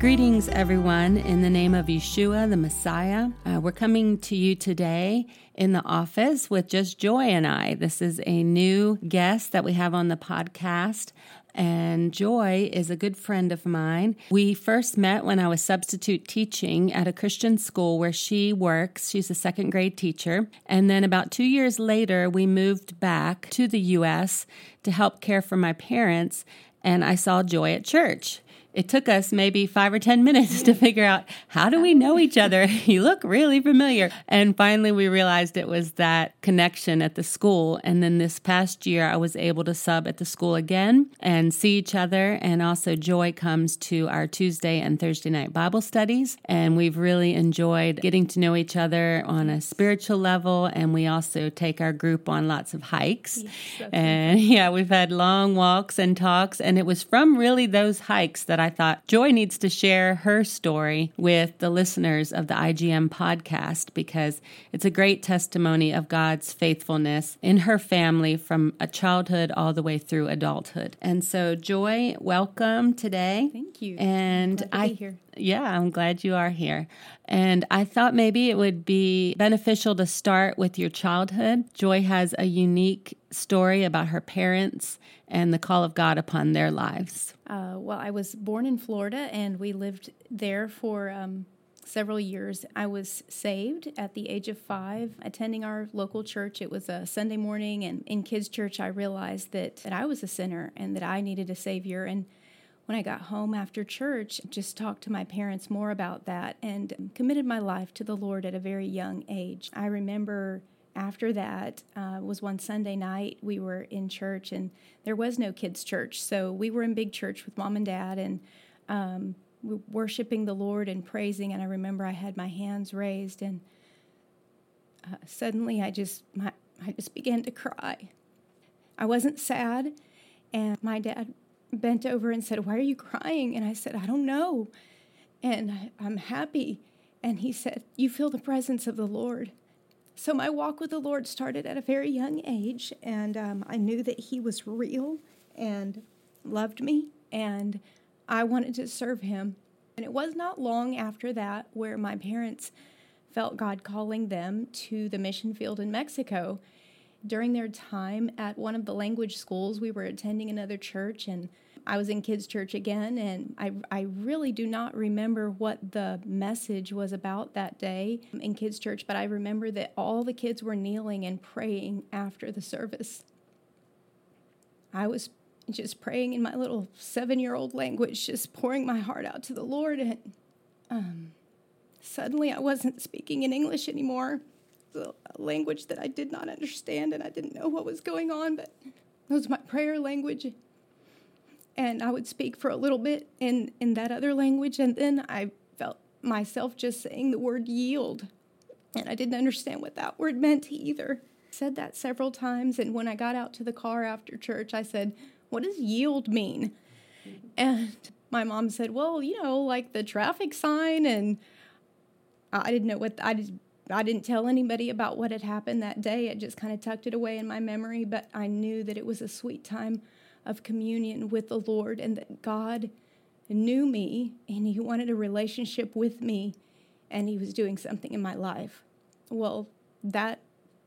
Greetings, everyone, in the name of Yeshua, the Messiah. Uh, we're coming to you today in the office with just Joy and I. This is a new guest that we have on the podcast. And Joy is a good friend of mine. We first met when I was substitute teaching at a Christian school where she works. She's a second grade teacher. And then about two years later, we moved back to the U.S. to help care for my parents. And I saw Joy at church it took us maybe five or 10 minutes to figure out how do we know each other? you look really familiar. And finally, we realized it was that connection at the school. And then this past year, I was able to sub at the school again and see each other. And also, Joy comes to our Tuesday and Thursday night Bible studies. And we've really enjoyed getting to know each other on a spiritual level. And we also take our group on lots of hikes. Yes, and yeah, we've had long walks and talks. And it was from really those hikes that I I thought Joy needs to share her story with the listeners of the IGM podcast because it's a great testimony of God's faithfulness in her family from a childhood all the way through adulthood. And so, Joy, welcome today. Thank you. And I here. Yeah, I'm glad you are here. And I thought maybe it would be beneficial to start with your childhood. Joy has a unique story about her parents and the call of God upon their lives. Uh, well, I was born in Florida and we lived there for um, several years. I was saved at the age of five, attending our local church. It was a Sunday morning, and in kids' church, I realized that, that I was a sinner and that I needed a Savior. And when I got home after church, just talked to my parents more about that and committed my life to the Lord at a very young age. I remember after that uh, was one Sunday night. We were in church, and there was no kids' church, so we were in big church with mom and dad, and um, worshiping the Lord and praising. And I remember I had my hands raised, and uh, suddenly I just my, I just began to cry. I wasn't sad, and my dad bent over and said, "Why are you crying?" And I said, "I don't know," and I, I'm happy. And he said, "You feel the presence of the Lord." So my walk with the Lord started at a very young age, and um, I knew that He was real and loved me, and I wanted to serve Him. And it was not long after that where my parents felt God calling them to the mission field in Mexico. During their time at one of the language schools, we were attending another church, and I was in kids' church again, and I, I really do not remember what the message was about that day in kids' church, but I remember that all the kids were kneeling and praying after the service. I was just praying in my little seven year old language, just pouring my heart out to the Lord, and um, suddenly I wasn't speaking in English anymore. a language that I did not understand, and I didn't know what was going on, but it was my prayer language and I would speak for a little bit in, in that other language, and then I felt myself just saying the word yield. And I didn't understand what that word meant either. Said that several times, and when I got out to the car after church, I said, What does yield mean? And my mom said, Well, you know, like the traffic sign. And I didn't know what I just I didn't tell anybody about what had happened that day. I just kind of tucked it away in my memory, but I knew that it was a sweet time of communion with the Lord and that God knew me and He wanted a relationship with me and He was doing something in my life. Well, that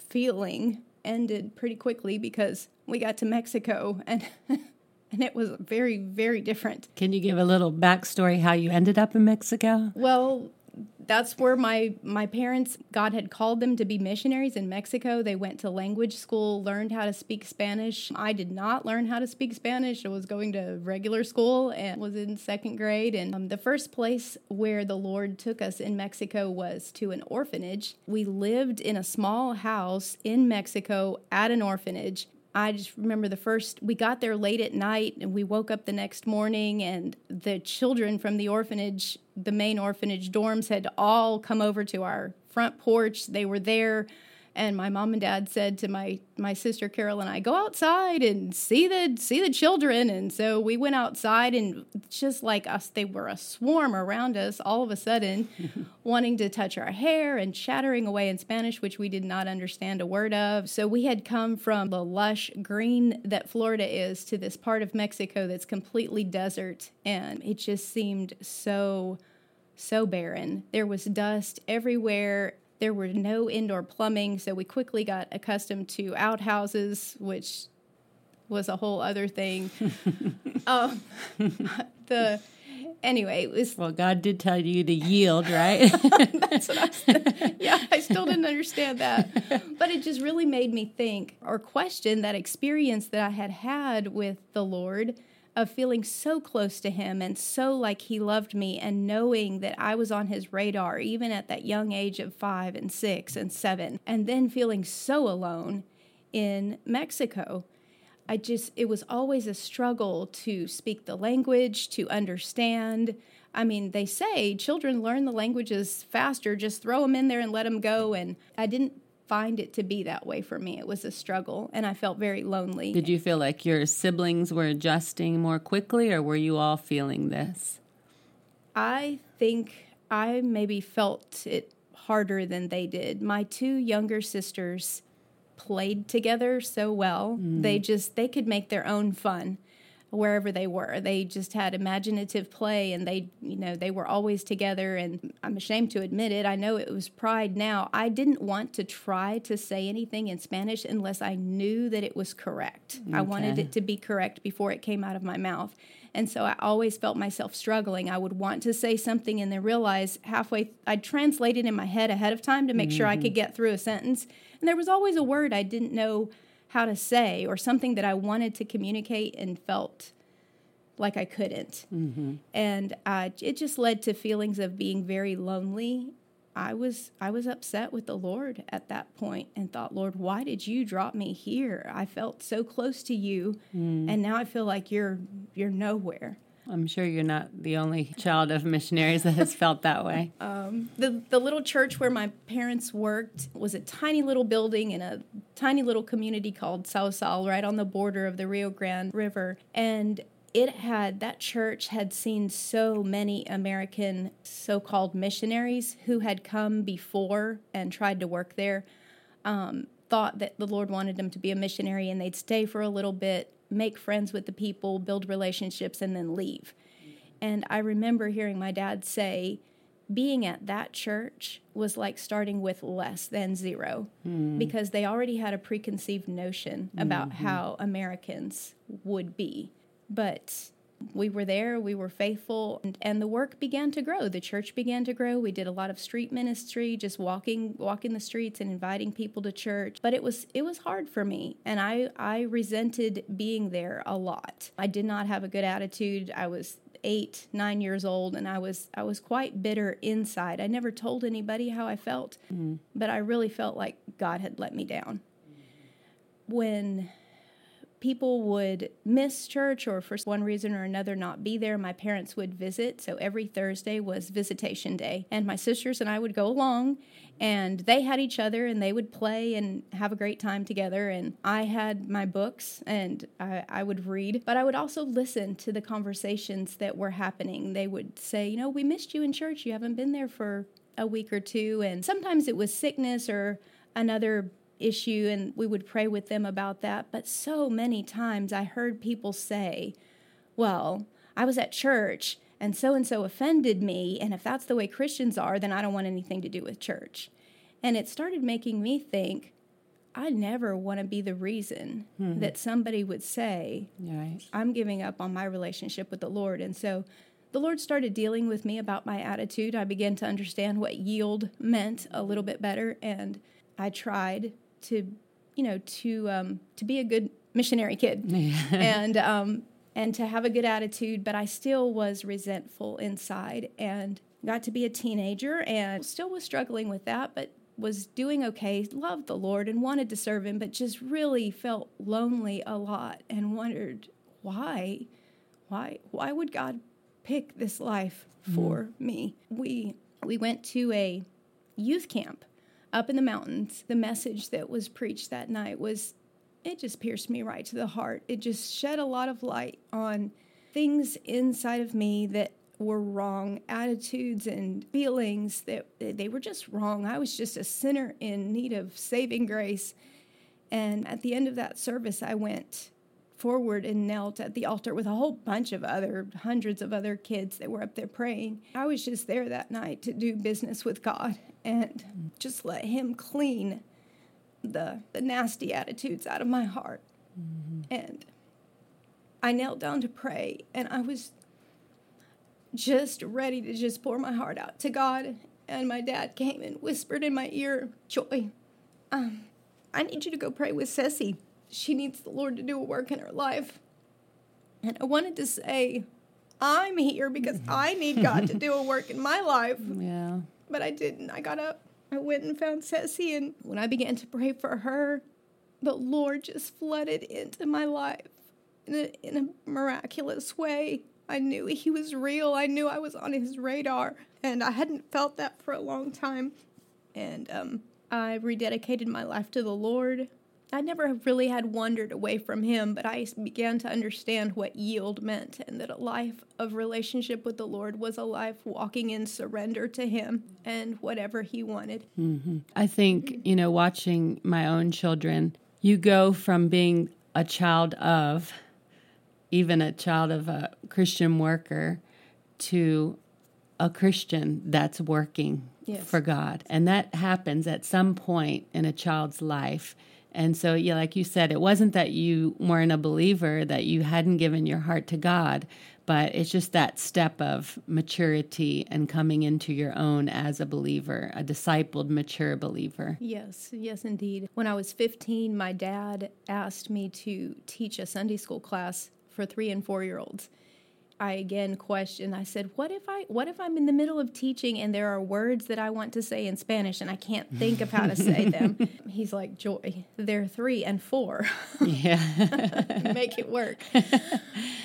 feeling ended pretty quickly because we got to Mexico and and it was very very different. Can you give a little backstory how you ended up in Mexico? Well, that's where my my parents God had called them to be missionaries in Mexico. They went to language school, learned how to speak Spanish. I did not learn how to speak Spanish. I was going to regular school and was in second grade. And um, the first place where the Lord took us in Mexico was to an orphanage. We lived in a small house in Mexico at an orphanage. I just remember the first, we got there late at night and we woke up the next morning, and the children from the orphanage, the main orphanage dorms, had all come over to our front porch. They were there and my mom and dad said to my my sister Carol and I go outside and see the see the children. And so we went outside and just like us they were a swarm around us all of a sudden wanting to touch our hair and chattering away in Spanish which we did not understand a word of. So we had come from the lush green that Florida is to this part of Mexico that's completely desert. And it just seemed so so barren. There was dust everywhere there were no indoor plumbing, so we quickly got accustomed to outhouses, which was a whole other thing. um, the anyway, it was well. God did tell you to yield, right? That's what I was, yeah. I still didn't understand that, but it just really made me think or question that experience that I had had with the Lord of feeling so close to him and so like he loved me and knowing that I was on his radar even at that young age of 5 and 6 and 7 and then feeling so alone in Mexico. I just it was always a struggle to speak the language, to understand. I mean, they say children learn the languages faster, just throw them in there and let them go and I didn't find it to be that way for me. It was a struggle, and I felt very lonely. Did you feel like your siblings were adjusting more quickly, or were you all feeling this? I think I maybe felt it harder than they did. My two younger sisters played together so well. Mm. They just they could make their own fun wherever they were. They just had imaginative play and they, you know, they were always together. And I'm ashamed to admit it. I know it was pride now. I didn't want to try to say anything in Spanish unless I knew that it was correct. Okay. I wanted it to be correct before it came out of my mouth. And so I always felt myself struggling. I would want to say something and then realize halfway, I'd translate it in my head ahead of time to make mm-hmm. sure I could mm-hmm. get through a sentence. And there was always a word I didn't know how to say or something that I wanted to communicate and felt like I couldn't. Mm-hmm. And uh, it just led to feelings of being very lonely. I was I was upset with the Lord at that point and thought, Lord, why did you drop me here? I felt so close to you, mm. and now I feel like you're you're nowhere. I'm sure you're not the only child of missionaries that has felt that way. Um, the the little church where my parents worked was a tiny little building in a tiny little community called Sausal, right on the border of the Rio Grande River, and it had that church had seen so many American so-called missionaries who had come before and tried to work there. Um, thought that the Lord wanted them to be a missionary and they'd stay for a little bit make friends with the people, build relationships, and then leave. And I remember hearing my dad say, being at that church was like starting with less than zero mm. because they already had a preconceived notion about mm-hmm. how Americans would be. But we were there, we were faithful, and, and, the work began to grow. The church began to grow. We did a lot of street ministry, just walking walking the streets and inviting people to church. But it was it was hard for me, and I I resented being there a lot. I did not have a good attitude. I was eight nine years old and i was i was quite bitter inside i never told anybody how i felt mm. but i really felt like god had let me down when people would miss church or for one reason or another not be there, my parents would visit. So every Thursday was visitation day. And my sisters and I would go along and they had each other and they would play and have a great time together. And I had my books and I, I would read, but I would also listen to the conversations that were happening. They would say, You know, we missed you in church. You haven't been there for a week or two. And sometimes it was sickness or another issue and we would pray with them about that. But so many times I heard people say, Well, I was at church and so and so offended me. And if that's the way Christians are, then I don't want anything to do with church. And it started making me think, I never want to be the reason mm-hmm. that somebody would say, right. I'm giving up on my relationship with the Lord. And so the Lord started dealing with me about my attitude. I began to understand what yield meant a little bit better. And I tried to you know to um, to be a good missionary kid. And um, and to have a good attitude but i still was resentful inside and got to be a teenager and still was struggling with that but was doing okay loved the lord and wanted to serve him but just really felt lonely a lot and wondered why why why would god pick this life for mm. me? We we went to a youth camp up in the mountains, the message that was preached that night was it just pierced me right to the heart. It just shed a lot of light on things inside of me that were wrong, attitudes and feelings that they were just wrong. I was just a sinner in need of saving grace. And at the end of that service, I went forward and knelt at the altar with a whole bunch of other hundreds of other kids that were up there praying. I was just there that night to do business with God and just let him clean the the nasty attitudes out of my heart. Mm-hmm. And I knelt down to pray and I was just ready to just pour my heart out to God. And my dad came and whispered in my ear, Joy, um, I need you to go pray with Ceci she needs the Lord to do a work in her life. And I wanted to say, I'm here because I need God to do a work in my life. Yeah. But I didn't. I got up, I went and found Ceci, and when I began to pray for her, the Lord just flooded into my life in a, in a miraculous way. I knew He was real. I knew I was on His radar, and I hadn't felt that for a long time. And um, I rededicated my life to the Lord. I never really had wandered away from him, but I began to understand what yield meant and that a life of relationship with the Lord was a life walking in surrender to him and whatever he wanted. Mm-hmm. I think, you know, watching my own children, you go from being a child of, even a child of a Christian worker, to a Christian that's working yes. for God. And that happens at some point in a child's life and so, yeah, like you said, it wasn't that you weren't a believer, that you hadn't given your heart to God, but it's just that step of maturity and coming into your own as a believer, a discipled, mature believer. Yes, yes, indeed. When I was 15, my dad asked me to teach a Sunday school class for three and four year olds. I again questioned. I said, "What if I what if I'm in the middle of teaching and there are words that I want to say in Spanish and I can't think of how to say them?" He's like, "Joy, they're 3 and 4. Yeah. Make it work."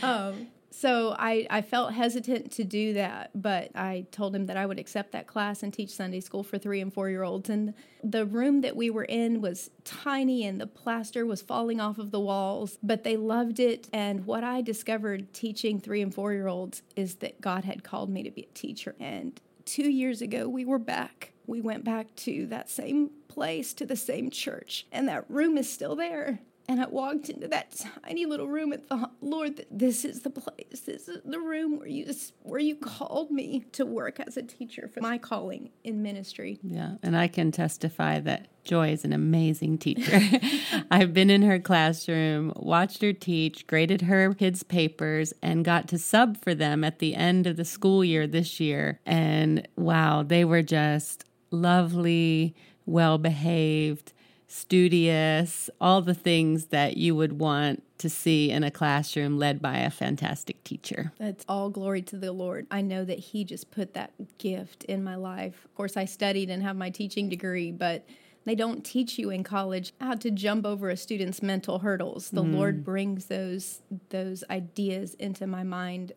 Um, so I, I felt hesitant to do that, but I told him that I would accept that class and teach Sunday school for three and four year olds. And the room that we were in was tiny and the plaster was falling off of the walls, but they loved it. And what I discovered teaching three and four year olds is that God had called me to be a teacher. And two years ago, we were back. We went back to that same place, to the same church, and that room is still there. And I walked into that tiny little room and thought, Lord. This is the place. This is the room where you where you called me to work as a teacher for my calling in ministry. Yeah, and I can testify that Joy is an amazing teacher. I've been in her classroom, watched her teach, graded her kids' papers, and got to sub for them at the end of the school year this year. And wow, they were just lovely, well behaved studious, all the things that you would want to see in a classroom led by a fantastic teacher. That's all glory to the Lord. I know that He just put that gift in my life. Of course, I studied and have my teaching degree, but they don't teach you in college how to jump over a student's mental hurdles. The mm. Lord brings those those ideas into my mind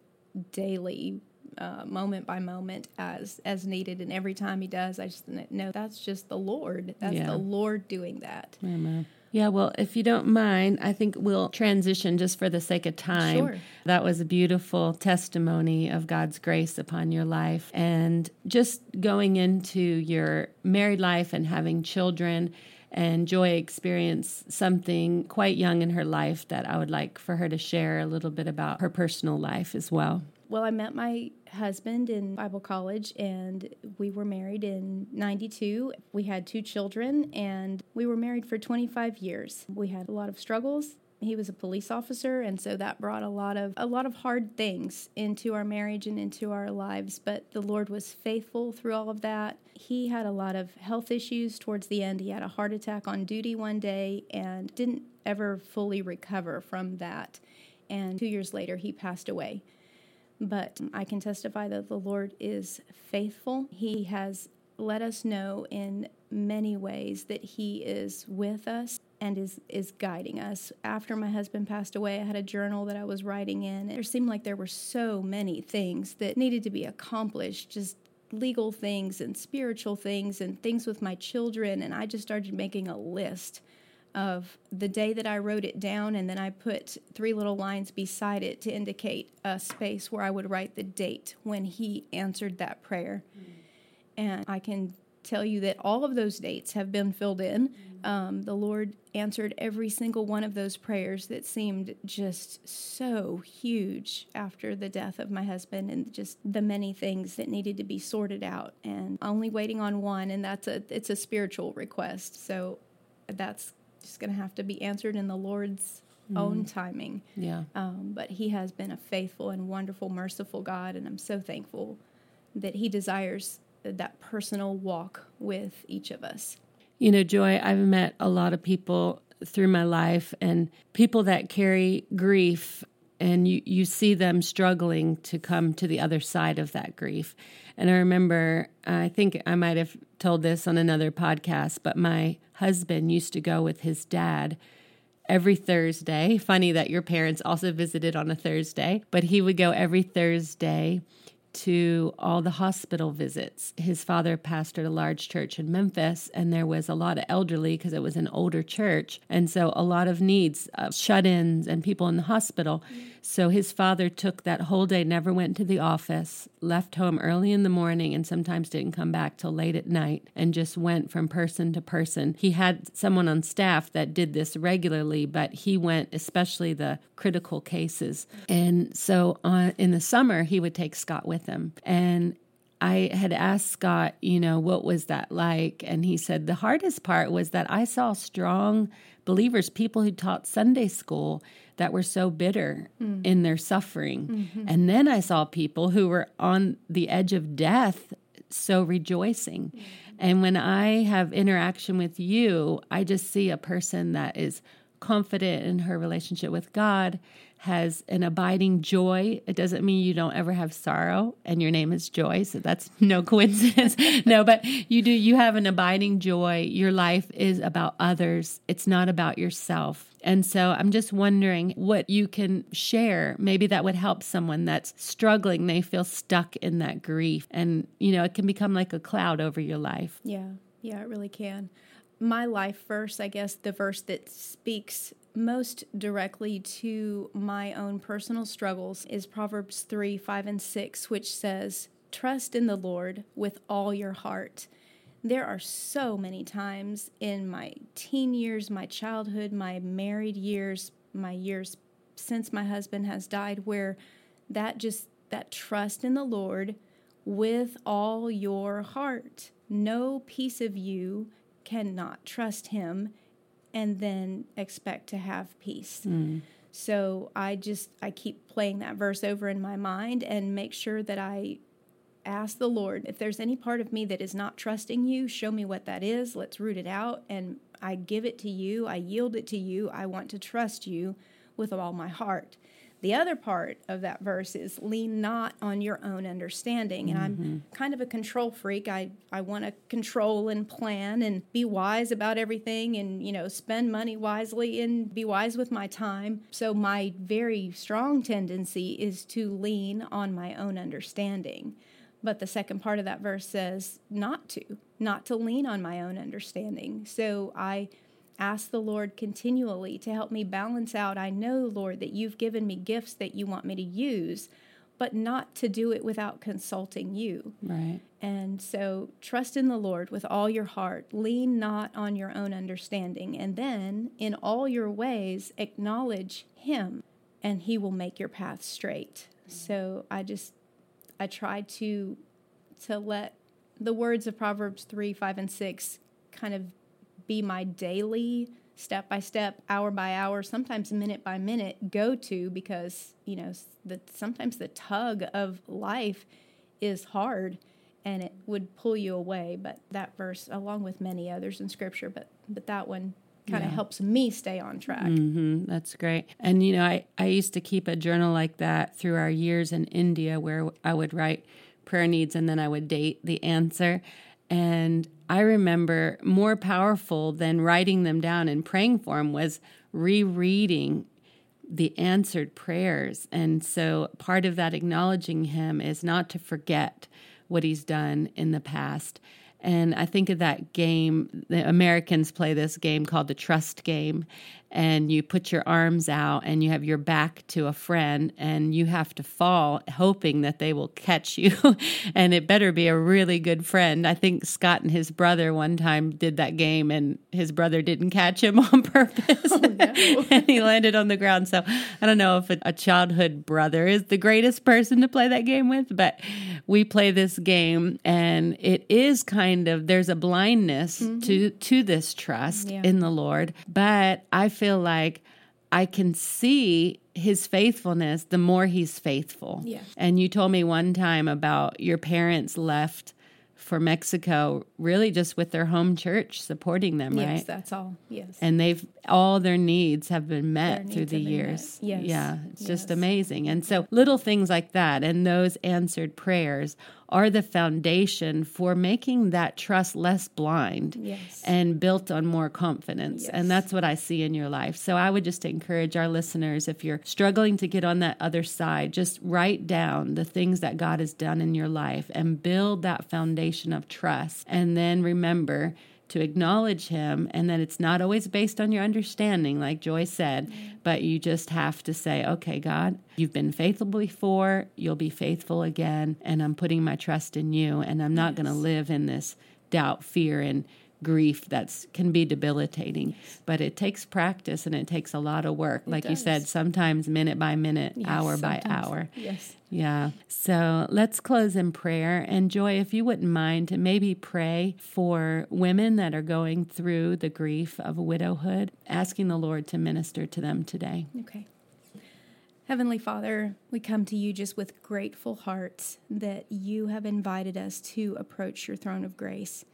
daily uh, moment by moment as as needed and every time he does i just know that's just the lord that's yeah. the lord doing that Amen. Yeah, well, if you don't mind, I think we'll transition just for the sake of time. Sure. That was a beautiful testimony of God's grace upon your life. And just going into your married life and having children, and Joy experienced something quite young in her life that I would like for her to share a little bit about her personal life as well. Well, I met my husband in Bible college and we were married in 92. We had two children and we were married for 25 years. We had a lot of struggles. He was a police officer and so that brought a lot of a lot of hard things into our marriage and into our lives, but the Lord was faithful through all of that. He had a lot of health issues towards the end. He had a heart attack on duty one day and didn't ever fully recover from that. And 2 years later he passed away. But I can testify that the Lord is faithful. He has let us know in many ways that He is with us and is is guiding us. After my husband passed away, I had a journal that I was writing in. It seemed like there were so many things that needed to be accomplished just legal things and spiritual things and things with my children. And I just started making a list of the day that I wrote it down, and then I put three little lines beside it to indicate a space where I would write the date when he answered that prayer. Mm-hmm. And I can tell you that all of those dates have been filled in. Mm-hmm. Um, the Lord answered every single one of those prayers that seemed just so huge after the death of my husband and just the many things that needed to be sorted out and only waiting on one and that's a it's a spiritual request so that's just going to have to be answered in the Lord's mm. own timing. Yeah. Um, but He has been a faithful and wonderful, merciful God, and I'm so thankful that He desires that personal walk with each of us. You know, Joy, I've met a lot of people through my life and people that carry grief and you, you see them struggling to come to the other side of that grief. And I remember, I think I might have told this on another podcast, but my husband used to go with his dad every Thursday. Funny that your parents also visited on a Thursday, but he would go every Thursday to all the hospital visits. His father pastored a large church in Memphis, and there was a lot of elderly because it was an older church. And so, a lot of needs, uh, shut ins, and people in the hospital. So, his father took that whole day, never went to the office, left home early in the morning, and sometimes didn't come back till late at night, and just went from person to person. He had someone on staff that did this regularly, but he went, especially the critical cases. And so, on, in the summer, he would take Scott with with him. And I had asked Scott, you know, what was that like? And he said the hardest part was that I saw strong believers, people who taught Sunday school that were so bitter mm. in their suffering. Mm-hmm. And then I saw people who were on the edge of death so rejoicing. Mm-hmm. And when I have interaction with you, I just see a person that is confident in her relationship with God has an abiding joy. It doesn't mean you don't ever have sorrow and your name is joy, so that's no coincidence. no, but you do you have an abiding joy. Your life is about others. It's not about yourself. And so I'm just wondering what you can share. Maybe that would help someone that's struggling. They feel stuck in that grief. And, you know, it can become like a cloud over your life. Yeah. Yeah, it really can. My life verse, I guess, the verse that speaks most directly to my own personal struggles is Proverbs 3 5 and 6, which says, Trust in the Lord with all your heart. There are so many times in my teen years, my childhood, my married years, my years since my husband has died, where that just, that trust in the Lord with all your heart. No piece of you cannot trust Him and then expect to have peace. Mm. So I just I keep playing that verse over in my mind and make sure that I ask the Lord if there's any part of me that is not trusting you, show me what that is. Let's root it out and I give it to you. I yield it to you. I want to trust you with all my heart. The other part of that verse is lean not on your own understanding. And mm-hmm. I'm kind of a control freak. I, I want to control and plan and be wise about everything and, you know, spend money wisely and be wise with my time. So my very strong tendency is to lean on my own understanding. But the second part of that verse says not to, not to lean on my own understanding. So I ask the Lord continually to help me balance out. I know, Lord, that you've given me gifts that you want me to use, but not to do it without consulting you. Right. And so trust in the Lord with all your heart. Lean not on your own understanding. And then in all your ways, acknowledge Him, and He will make your path straight. So I just, I try to, to let the words of Proverbs 3, 5, and 6 kind of be my daily step by step, hour by hour, sometimes minute by minute go to because, you know, the, sometimes the tug of life is hard and it would pull you away. But that verse, along with many others in scripture, but, but that one kind of yeah. helps me stay on track. Mm-hmm. That's great. And, you know, I, I used to keep a journal like that through our years in India where I would write prayer needs and then I would date the answer. And I remember more powerful than writing them down and praying for them was rereading the answered prayers. And so part of that acknowledging him is not to forget, what He's done in the past. And I think of that game, the Americans play this game called the trust game. And you put your arms out and you have your back to a friend and you have to fall hoping that they will catch you. and it better be a really good friend. I think Scott and his brother one time did that game and his brother didn't catch him on purpose. Oh, no. and he landed on the ground. So I don't know if a, a childhood brother is the greatest person to play that game with, but we play this game and it is kind kind of there's a blindness mm-hmm. to to this trust yeah. in the Lord, but I feel like I can see his faithfulness the more he's faithful. Yeah. And you told me one time about your parents left for Mexico, really just with their home church supporting them, yes, right? Yes, that's all. Yes. And they've all their needs have been met through the years. Yes. Yeah, it's yes. just amazing. And so little things like that and those answered prayers are the foundation for making that trust less blind yes. and built on more confidence. Yes. And that's what I see in your life. So I would just encourage our listeners if you're struggling to get on that other side, just write down the things that God has done in your life and build that foundation of trust. And then remember, to acknowledge him and that it's not always based on your understanding like joy said mm-hmm. but you just have to say okay god you've been faithful before you'll be faithful again and i'm putting my trust in you and i'm not yes. going to live in this doubt fear and grief that's can be debilitating but it takes practice and it takes a lot of work. It like does. you said sometimes minute by minute yes, hour sometimes. by hour. Yes. Yeah. So let's close in prayer. And joy if you wouldn't mind to maybe pray for women that are going through the grief of widowhood asking the lord to minister to them today. Okay. Heavenly Father, we come to you just with grateful hearts that you have invited us to approach your throne of grace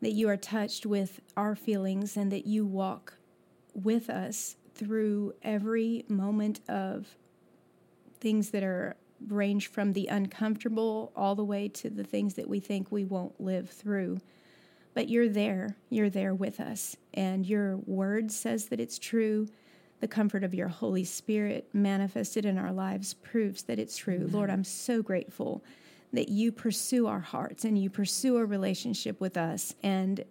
that you are touched with our feelings and that you walk with us through every moment of things that are range from the uncomfortable all the way to the things that we think we won't live through. But you're there, you're there with us, and your word says that it's true. The comfort of your Holy Spirit manifested in our lives proves that it's true. Amen. Lord, I'm so grateful that you pursue our hearts and you pursue a relationship with us. And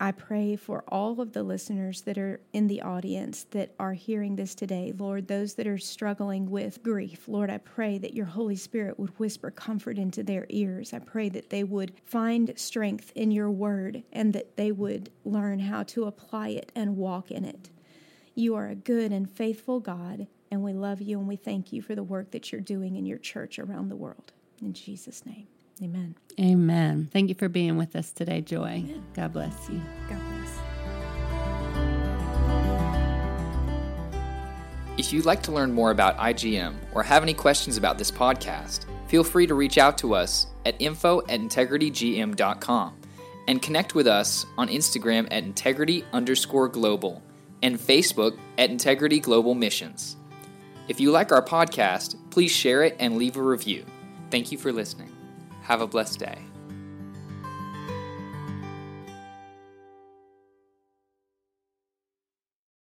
I pray for all of the listeners that are in the audience that are hearing this today, Lord, those that are struggling with grief. Lord, I pray that your Holy Spirit would whisper comfort into their ears. I pray that they would find strength in your word and that they would learn how to apply it and walk in it. You are a good and faithful God, and we love you and we thank you for the work that you're doing in your church around the world. In Jesus' name, amen. Amen. Thank you for being with us today, Joy. Amen. God bless you. God bless. If you'd like to learn more about IGM or have any questions about this podcast, feel free to reach out to us at info at integritygm.com and connect with us on Instagram at integrity underscore global and Facebook at Integrity Global Missions. If you like our podcast, please share it and leave a review. Thank you for listening. Have a blessed day.